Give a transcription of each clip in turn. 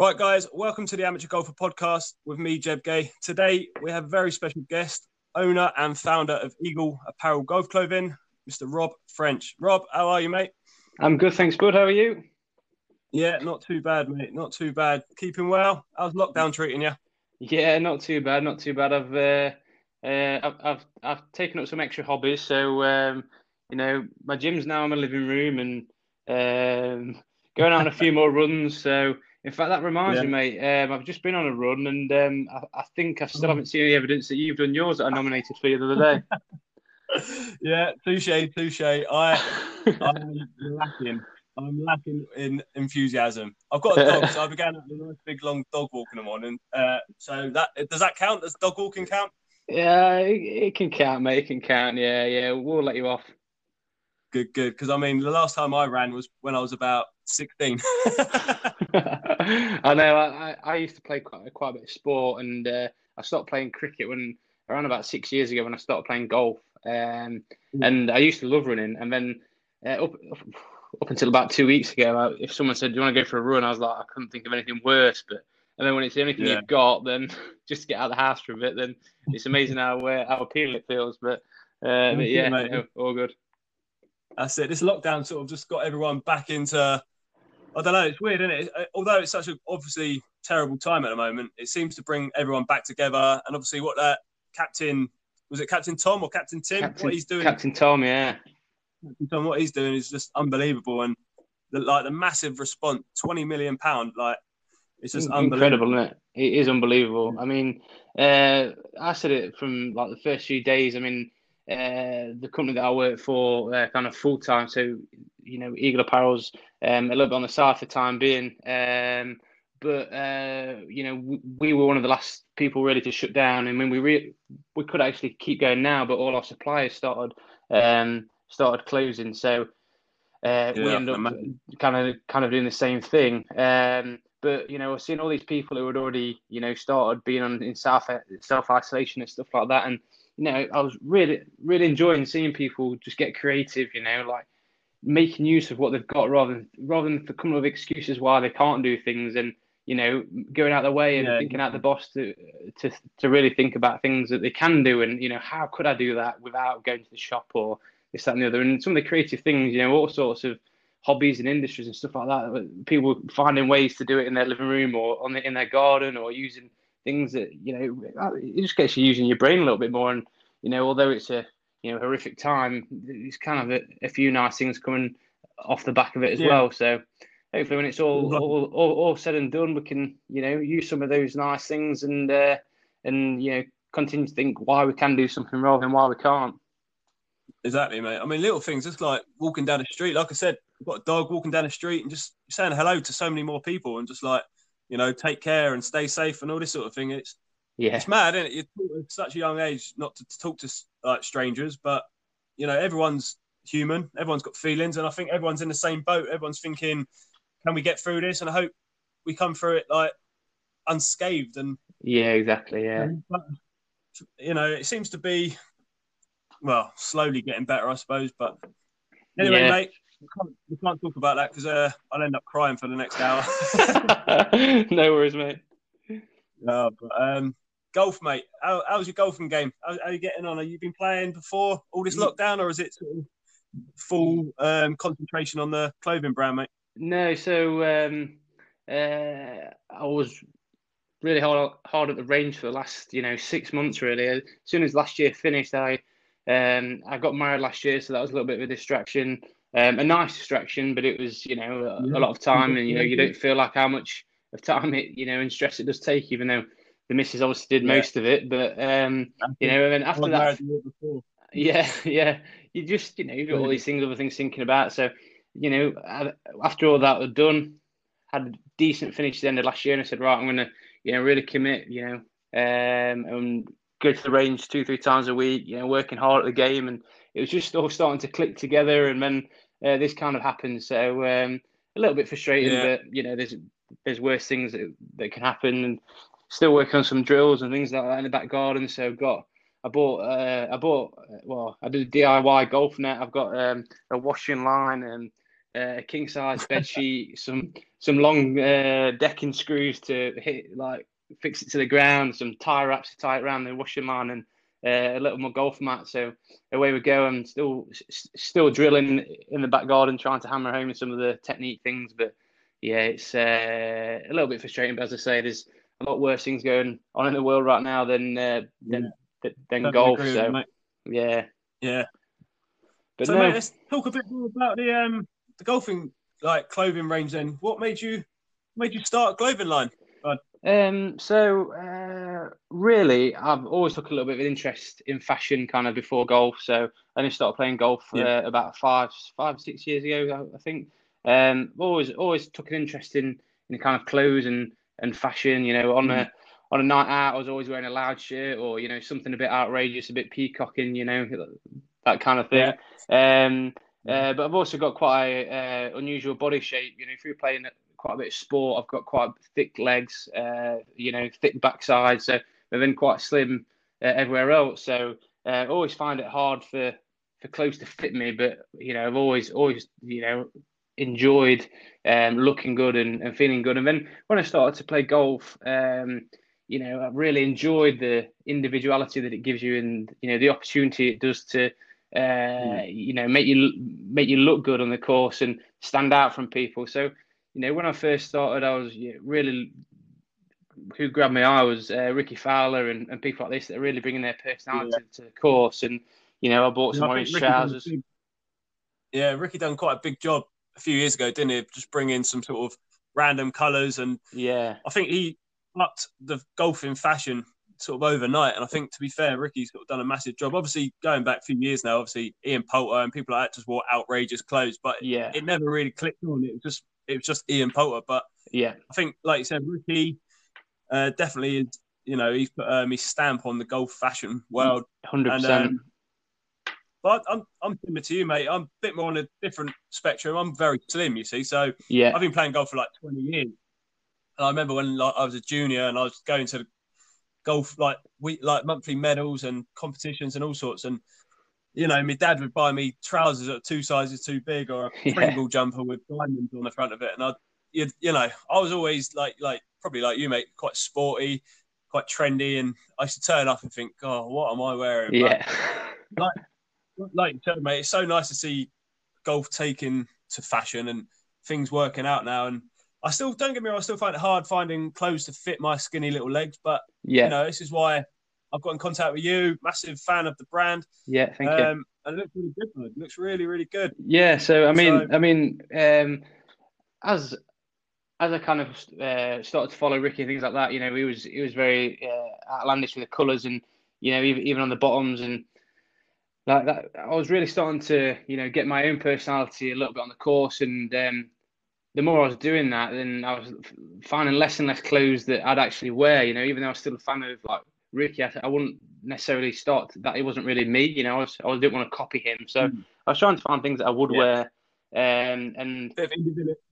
Right, guys, welcome to the Amateur Golfer Podcast with me, Jeb Gay. Today, we have a very special guest, owner and founder of Eagle Apparel Golf Clothing, Mr. Rob French. Rob, how are you, mate? I'm good, thanks, bud. How are you? Yeah, not too bad, mate. Not too bad. Keeping well. How's lockdown treating you? Yeah, not too bad. Not too bad. I've uh, uh, I've, I've I've taken up some extra hobbies. So um, you know, my gym's now in my living room, and um, going on a few more runs. So in fact, that reminds yeah. me, mate. Um, I've just been on a run, and um, I, I, think I still haven't seen any evidence that you've done yours that I nominated for you the other day. yeah, touche, touche. I, I'm lacking. I'm lacking in enthusiasm. I've got a dog, so I began a nice big long dog walking in the morning. Uh, so that does that count? Does dog walking count? Yeah, it, it can count, mate. It can count. Yeah, yeah. We'll let you off. Good, good. Because I mean, the last time I ran was when I was about 16. I know. I, I used to play quite, quite a bit of sport, and uh, I stopped playing cricket when around about six years ago when I started playing golf. Um, and I used to love running, and then uh, up, up, up until about two weeks ago, I, if someone said, "Do you want to go for a run?" I was like, I couldn't think of anything worse. But and then when it's the only thing yeah. you've got, then just to get out of the house for a bit, then it's amazing how uh, how appealing it feels. But, uh, but yeah, no, all good. That's it. This lockdown sort of just got everyone back into I don't know. It's weird, isn't it? Although it's such a obviously terrible time at the moment, it seems to bring everyone back together. And obviously, what that captain was it, Captain Tom or Captain Tim? Captain, what he's doing, Captain Tom, yeah. Captain Tom, what he's doing is just unbelievable, and the, like the massive response, twenty million pound, like it's just incredible, isn't it? It is unbelievable. I mean, uh, I said it from like the first few days. I mean, uh, the company that I work for, uh, kind of full time. So you know, Eagle Apparel's um, a little bit on the side for the time being. Um, but uh, you know, we, we, were one of the last people really to shut down. I mean, we re- we could actually keep going now, but all our suppliers started um, started closing. So uh, yeah, we ended up kind of kind of doing the same thing. Um, but you know, seeing all these people who had already you know started being on in self self isolation and stuff like that, and you know, I was really really enjoying seeing people just get creative. You know, like making use of what they've got rather than rather than coming up with excuses why they can't do things and you know going out of the way and yeah. thinking out the box to to to really think about things that they can do and you know how could I do that without going to the shop or this that and the other and some of the creative things you know all sorts of hobbies and industries and stuff like that people finding ways to do it in their living room or on the, in their garden or using things that you know it just gets you using your brain a little bit more and you know although it's a you know horrific time, it's kind of a, a few nice things coming off the back of it as yeah. well. So hopefully, when it's all, all, all all said and done, we can you know use some of those nice things and uh, and you know continue to think why we can do something rather than why we can't. Exactly, mate. I mean, little things, just like walking down the street. Like I said, I've got a dog walking down the street and just saying hello to so many more people and just like, you know, take care and stay safe and all this sort of thing. It's yeah, it's mad, isn't it? You're at such a young age not to, talk to like strangers, but you know, everyone's human. Everyone's got feelings, and I think everyone's in the same boat. Everyone's thinking, "Can we get through this?" And I hope we come through it like unscathed. And yeah, exactly. Yeah, but, you know, it seems to be well slowly getting better, I suppose. But anyway, yeah. mate. We can't, we can't, talk about that because uh, I'll end up crying for the next hour. no worries, mate. No, but um, golf, mate. How, how's your golfing game? How, how, are you getting on? Have you been playing before all this lockdown, or is it sort of full um, concentration on the clothing brand, mate? No, so um, uh, I was really hard hard at the range for the last you know six months. Really, as soon as last year finished, I um, I got married last year, so that was a little bit of a distraction. Um, a nice distraction, but it was you know a, yeah. a lot of time, and you know you don't feel like how much of time it you know and stress it does take, even though the missus obviously did yeah. most of it, but um, you know, and then after that, yeah, yeah, you just you know you've got all these things, other things thinking about. So you know, after all that was done, had a decent finish at the end of last year, and I said, right, I'm gonna you know really commit, you know, um, and go to the range two three times a week, you know, working hard at the game, and it was just all starting to click together, and then uh, this kind of happened. So um, a little bit frustrating, yeah. but you know, there's there's worse things that, that can happen, and still working on some drills and things like that in the back garden. So I've got I bought uh, I bought well I did a DIY golf net. I've got um, a washing line and uh, a king size bed sheet, some some long uh, decking screws to hit like fix it to the ground, some tie wraps to tie it around the washing line, and uh, a little more golf mat. So away we go. I'm still still drilling in the back garden, trying to hammer home some of the technique things. But yeah, it's uh, a little bit frustrating. But as I say, there's a lot worse things going on in the world right now than uh, than yeah. than golf. So yeah, yeah. But so no. mate, let's talk a bit more about the um the golfing like clothing range. Then, what made you made you start clothing line? Um, so uh, really, I've always took a little bit of interest in fashion, kind of before golf. So I only started playing golf yeah. uh, about five, five, six years ago, I, think. Um, always, always took an interest in in kind of clothes and and fashion. You know, on mm. a on a night out, I was always wearing a loud shirt or you know something a bit outrageous, a bit peacocking. You know, that kind of thing. Yeah. Um, uh, but I've also got quite a uh, unusual body shape. You know, if you're playing quite a bit of sport. I've got quite thick legs, uh, you know, thick backside. So I've been quite slim uh, everywhere else. So uh, I always find it hard for for clothes to fit me. But you know, I've always always you know enjoyed um, looking good and, and feeling good. And then when I started to play golf, um, you know, I really enjoyed the individuality that it gives you, and you know, the opportunity it does to. Uh, mm. you know, make you make you look good on the course and stand out from people. So you know, when I first started, I was really who grabbed my eye was uh, Rickie Fowler and, and people like this that are really bringing their personality yeah. to the course. And you know, I bought some orange trousers. Big, yeah, Rickie done quite a big job a few years ago, didn't he? Just bring in some sort of random colours and yeah, I think he upped the golfing fashion sort of overnight. And I think, to be fair, sort of done a massive job. Obviously, going back a few years now, obviously Ian Poulter and people like that just wore outrageous clothes, but yeah, it never really clicked on. It was just it was just Ian Poulter. But yeah, I think, like you said, Rickie uh, definitely is. You know, he's put um, his stamp on the golf fashion world. Hundred percent. Um, but I'm I'm similar to you, mate. I'm a bit more on a different spectrum. I'm very slim, you see. So yeah, I've been playing golf for like 20 years. And I remember when like, I was a junior and I was going to the golf like we like monthly medals and competitions and all sorts. And you know, my dad would buy me trousers that are two sizes too big or a yeah. Pringle jumper with diamonds on the front of it. And I, you, you know, I was always like, like probably like you, mate, quite sporty, quite trendy. And I used to turn up and think, oh, what am I wearing? Yeah. But, like, like you said, mate, it's so nice to see golf taken to fashion and things working out now. And I still don't get me wrong, I still find it hard finding clothes to fit my skinny little legs. But yeah, you know, this is why I've got in contact with you. Massive fan of the brand. Yeah, thank um, you. And it looks really good. It looks really, really good. Yeah. So I mean, so, I mean, um, as as I kind of uh, started to follow Rickie and things like that, you know, he was he was very uh, outlandish with the colours and you know even even on the bottoms and like that. I was really starting to you know get my own personality a little bit on the course and. Um, the more I was doing that, then I was finding less and less clothes that I'd actually wear. You know, even though I was still a fan of like Rickie, I, I wouldn't necessarily start that it wasn't really me. You know, I, was, I didn't want to copy him, so mm. I was trying to find things that I would yeah. wear. Um, and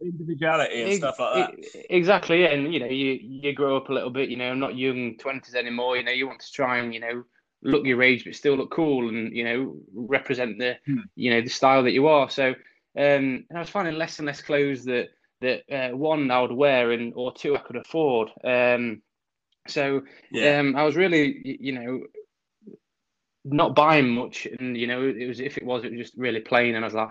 individuality and stuff like that. Exactly, and you know, you you grow up a little bit. You know, I'm not young twenties anymore. You know, you want to try and you know look your age, but still look cool, and you know represent the hmm. you know the style that you are. So, um, and I was finding less and less clothes that that uh, one I would wear and or two I could afford. Um, so yeah. um, I was really, you know, not buying much, and you know, it was if it was, it was just really plain, and I was like,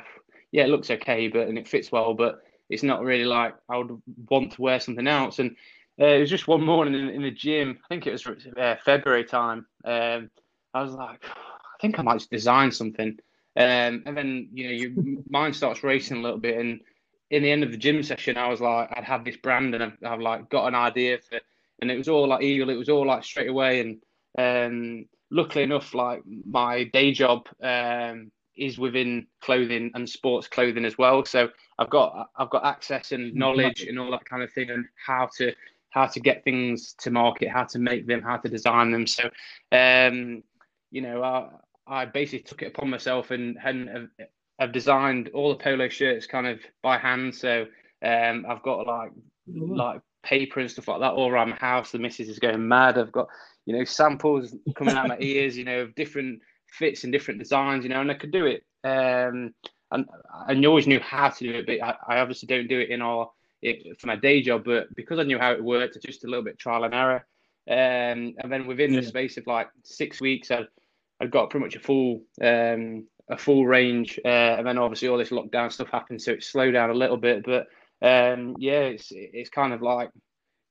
yeah, it looks okay, but and it fits well, but it's not really like I would want to wear something else. And uh, it was just one morning in, in, the gym. I think it was uh, February time. Um, I was like, I think I might design something. Um, and then you know, your mind starts racing a little bit, and in the end of the gym session, I was like, I'd had this brand, and I've, I've like got an idea for and it was all like eagle. It was all like straight away. And um, luckily enough, like my day job um, is within clothing and sports clothing as well. So I've got I've got access and knowledge and all that kind of thing, and how to how to get things to market, how to make them, how to design them. So, um, you know, I, I basically took it upon myself and and have, have designed all the polo shirts kind of by hand. So um, I've got like like paper and stuff like that all around my house. The missus is going mad. I've got, you know, samples coming out my ears, you know, of different fits and different designs, you know, and I could do it. Um, and I always knew how to do it, but I, I obviously don't do it in our it, for my day job. But because I knew how it worked, it's just a little bit trial and error. Um, and then within yeah. the space of like six weeks, I I got pretty much a full um, a full range, uh, and then obviously all this lockdown stuff happened, so it slowed down a little bit. But um, yeah, it's it's kind of like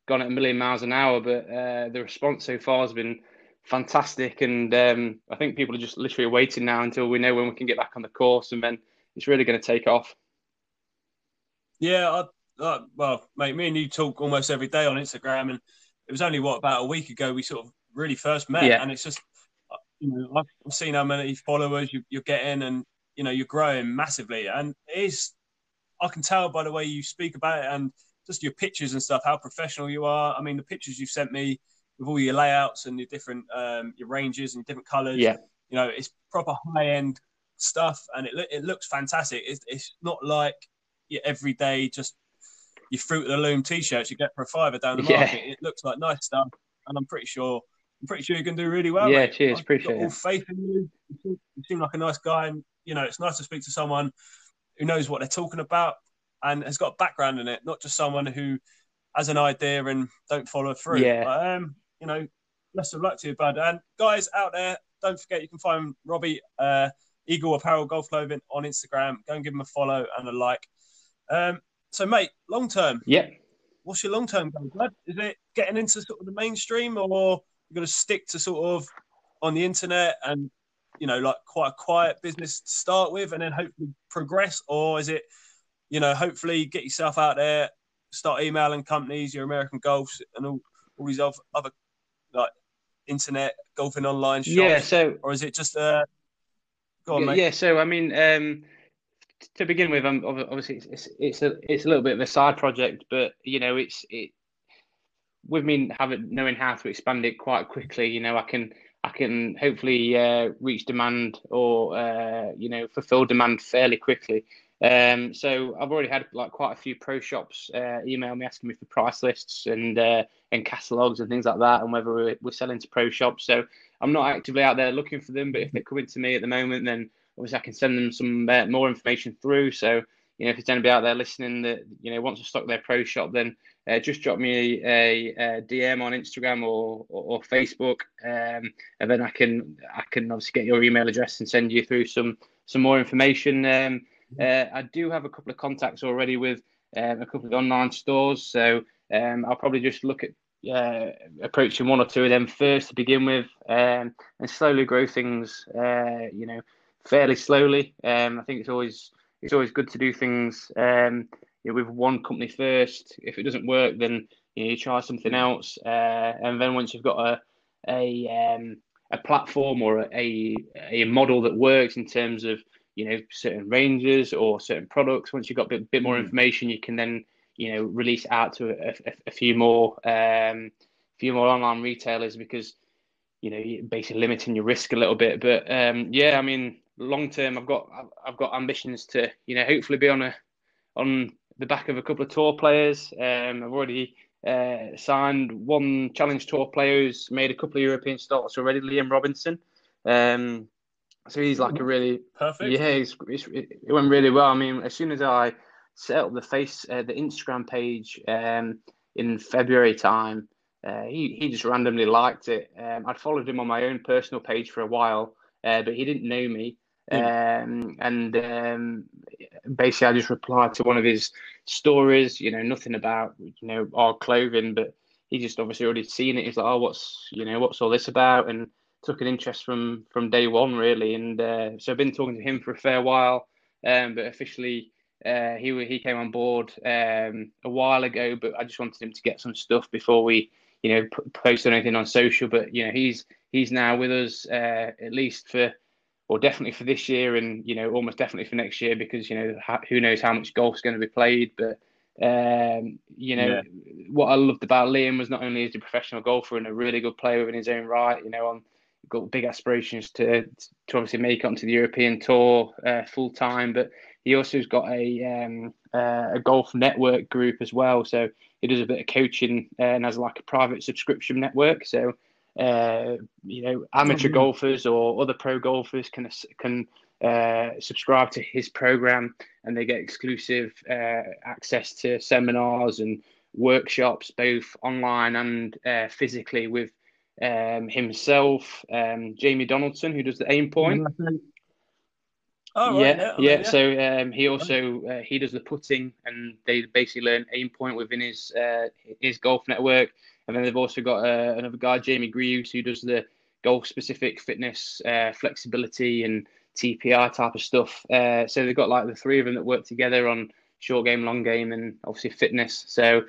gone at a million miles an hour, but uh, the response so far has been fantastic, and um, I think people are just literally waiting now until we know when we can get back on the course, and then it's really going to take off. Yeah, I, I, well, mate, me and you talk almost every day on Instagram, and it was only what about a week ago we sort of really first met, yeah. and it's just you know I've seen how many followers you, you're getting, and you know you're growing massively, and it is I can tell by the way you speak about it and just your pictures and stuff how professional you are. I mean, the pictures you've sent me with all your layouts and your different um, your ranges and your different colors. Yeah, you know, it's proper high end stuff, and it it looks fantastic. It's, it's not like your everyday just your fruit of the loom t-shirts you get for a fiver down the market. Yeah. It looks like nice stuff, and I'm pretty sure I'm pretty sure you can do really well. Yeah, mate. cheers, I've appreciate got all faith in you. You seem, you seem like a nice guy, and you know it's nice to speak to someone who knows what they're talking about and has got a background in it, not just someone who has an idea and don't follow through. Yeah. But, um, you know, best of luck to you, bud. And guys out there, don't forget you can find Robbie uh, Eagle Apparel Golf Clothing on Instagram. Go and give him a follow and a like. Um, so, mate, long term. Yeah. What's your long term goal, bud? Is it getting into sort of the mainstream, or you're going to stick to sort of on the internet and you know like quite a quiet business to start with, and then hopefully progress, or is it you know hopefully get yourself out there, start emailing companies, your American Golfs, and all all these other, other like internet golfing online shops? Yeah, so or is it just uh go on, yeah, mate. yeah, so I mean um to begin with, I'm obviously it's, it's a it's a little bit of a side project, but you know it's it with me having knowing how to expand it quite quickly. You know, I can I can hopefully uh, reach demand or uh, you know fulfill demand fairly quickly. Um, so I've already had like quite a few pro shops uh, email me asking me for price lists and uh, and catalogs and things like that, and whether we're, we're, selling to pro shops. So I'm not actively out there looking for them, but if they're coming to me at the moment, then obviously I can send them some uh, more information through. So you know, if there's anybody out there listening that you know wants to stock their pro shop, then uh, just drop me a, a, DM on Instagram or or, or Facebook, um, and then I can I can obviously get your email address and send you through some some more information. Um, uh, I do have a couple of contacts already with um, a couple of online stores, so um, I'll probably just look at uh, approaching one or two of them first to begin with, um, and slowly grow things. Uh, you know, fairly slowly. Um, I think it's always it's always good to do things um, you know, with one company first. If it doesn't work, then you, know, you try something else, uh, and then once you've got a a um, a platform or a a model that works in terms of you know certain ranges or certain products. Once you've got a bit, bit more hmm. information, you can then you know release out to a, a, a few more um, few more online retailers because you know you're basically limiting your risk a little bit. But um, yeah, I mean, long term, I've got I've got ambitions to you know hopefully be on a on the back of a couple of tour players. Um, I've already uh, signed one challenge tour player who's made a couple of European starts already, Liam Robinson. Um, so he's like a really perfect. Yeah, it's, it's, it went really well. I mean, as soon as I set up the face, uh, the Instagram page um, in February time, uh, he he just randomly liked it. Um, I'd followed him on my own personal page for a while, uh, but he didn't know me. Um, and um, basically, I just replied to one of his stories. You know, nothing about you know our clothing, but he just obviously already seen it. He's like, "Oh, what's you know, what's all this about?" And took an interest from from day one really, and uh, so I've been talking to him for a fair while, um, but officially uh, he he came on board um, a while ago. But I just wanted him to get some stuff before we you know post anything on social. But you know he's he's now with us uh, at least for or definitely for this year, and you know almost definitely for next year because you know who knows how much golf's going to be played, but. Um, you know yeah. what I loved about Liam was not only is he a professional golfer and a really good player in his own right. You know, on got big aspirations to to obviously make it onto the European tour uh, full time, but he also has got a um, uh, a golf network group as well. So he does a bit of coaching uh, and has like a private subscription network. So uh, you know, amateur mm-hmm. golfers or other pro golfers can can uh, subscribe to his program and they get exclusive uh, access to seminars and workshops, both online and uh, physically, with um, himself, um, Jamie Donaldson, who does the aim point. Oh, yeah, right, yeah, yeah. yeah. So um, he also uh, he does the putting, and they basically learn aim point within his uh, his golf network. And then they've also got uh, another guy, Jamie Greaves, who does the golf specific fitness, uh, flexibility, and TPI type of stuff. Uh, so they've got like the three of them that work together on short game, long game, and obviously fitness. So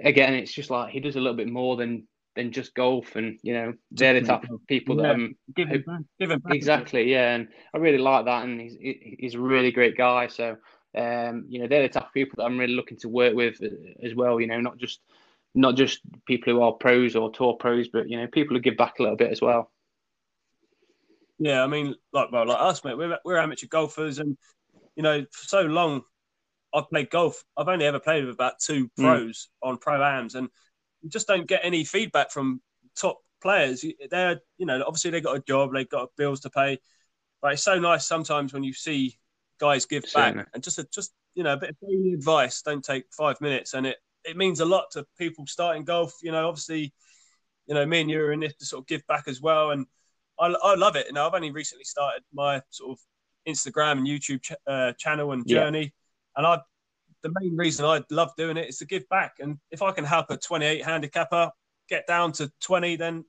again, it's just like he does a little bit more than than just golf, and you know they're the type of people that Yeah. I'm Give him back. Give him back. exactly yeah, and I really like that, and he's he's a really great guy. So um, you know they're the type of people that I'm really looking to work with uh, as well. You know, not just not just people who are pros or tour pros, but you know people who give back a little bit as well. Yeah, I mean, like well, like us, mate. We're we're amateur golfers, and you know, for so long, I've played golf. I've only ever played with about two Hmm. pros on pro ams, and you just don't get any feedback from top players. They're, you know, obviously they got a job, they've got bills to pay, but it's so nice sometimes when you see guys give Certainly. back and just a, just you know a bit of daily advice. Don't take five minutes, and it it means a lot to people starting golf. You know, obviously, you know, me and you are in this to sort of give back as well, and I, I love it. You know, I've only recently started my sort of Instagram and YouTube ch- uh, channel and Yeah. journey, and I the main reason I love doing it is to give back. And if I can help a 28 handicapper get down to 20, then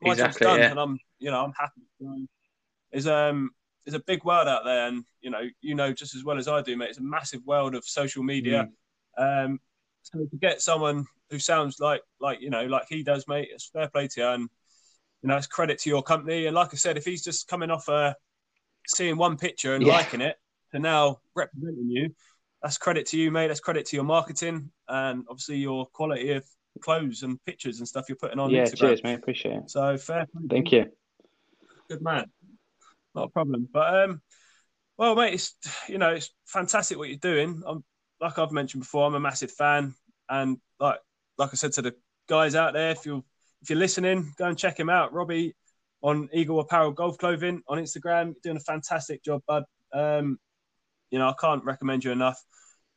my job's Exactly, done, yeah. and I'm you know I'm happy. So, There's um there's a big world out there, and you know you know just as well as I do, mate. It's a massive world of social media. Mm. Um, so to get someone who sounds like like you know like he does, mate, it's fair play to you, and you know it's credit to your company. And like I said, if he's just coming off uh, seeing one picture and Yeah. liking it to now representing you, that's credit to you, mate. That's credit to your marketing and obviously your quality of clothes and pictures and stuff you're putting on yeah, Instagram. cheers, mate. Appreciate it. So fair play. Thank you. Good man. Not a problem. But um, well, mate, it's you know it's fantastic what you're doing. I'm like I've mentioned before, I'm a massive fan, and like like I said to the guys out there, if you if you're listening, go and check him out, Robbie, on Eagle Apparel Golf Clothing on Instagram. You're doing a fantastic job, bud. Um, you know I can't recommend you enough.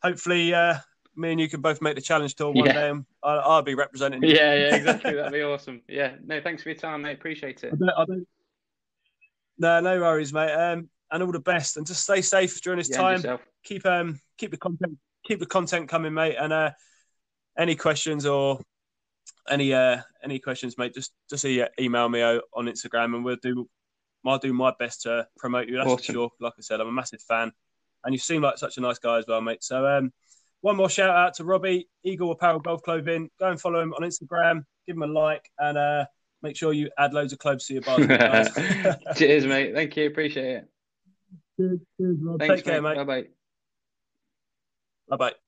Hopefully, uh, me and you can both make the challenge tour one Yeah. day. I'll, I'll be representing. you. Yeah, yeah, exactly. That'd be awesome. Yeah, no, thanks for your time, mate. Appreciate it. I don't, I don't, no, no worries, mate. Um, and all the best, and just stay safe during this Yeah, time. Keep um, keep the content, keep the content coming, mate. And uh, any questions or any uh, any questions, mate, just just email me on Instagram, and we'll do. I'll do my best to promote you. That's for sure. Like I said, I'm a massive fan, and you seem like such a nice guy as well, mate. So um, one more shout out to Robbie Eagle Apparel Golf Clothing. Go and follow him on Instagram. Give him a like, and uh, make sure you add loads of clothes to your basket, cheers, mate. Thank you. Appreciate it. Cheers, cheers, Thanks, Take care, mate. Bye bye. Bye bye.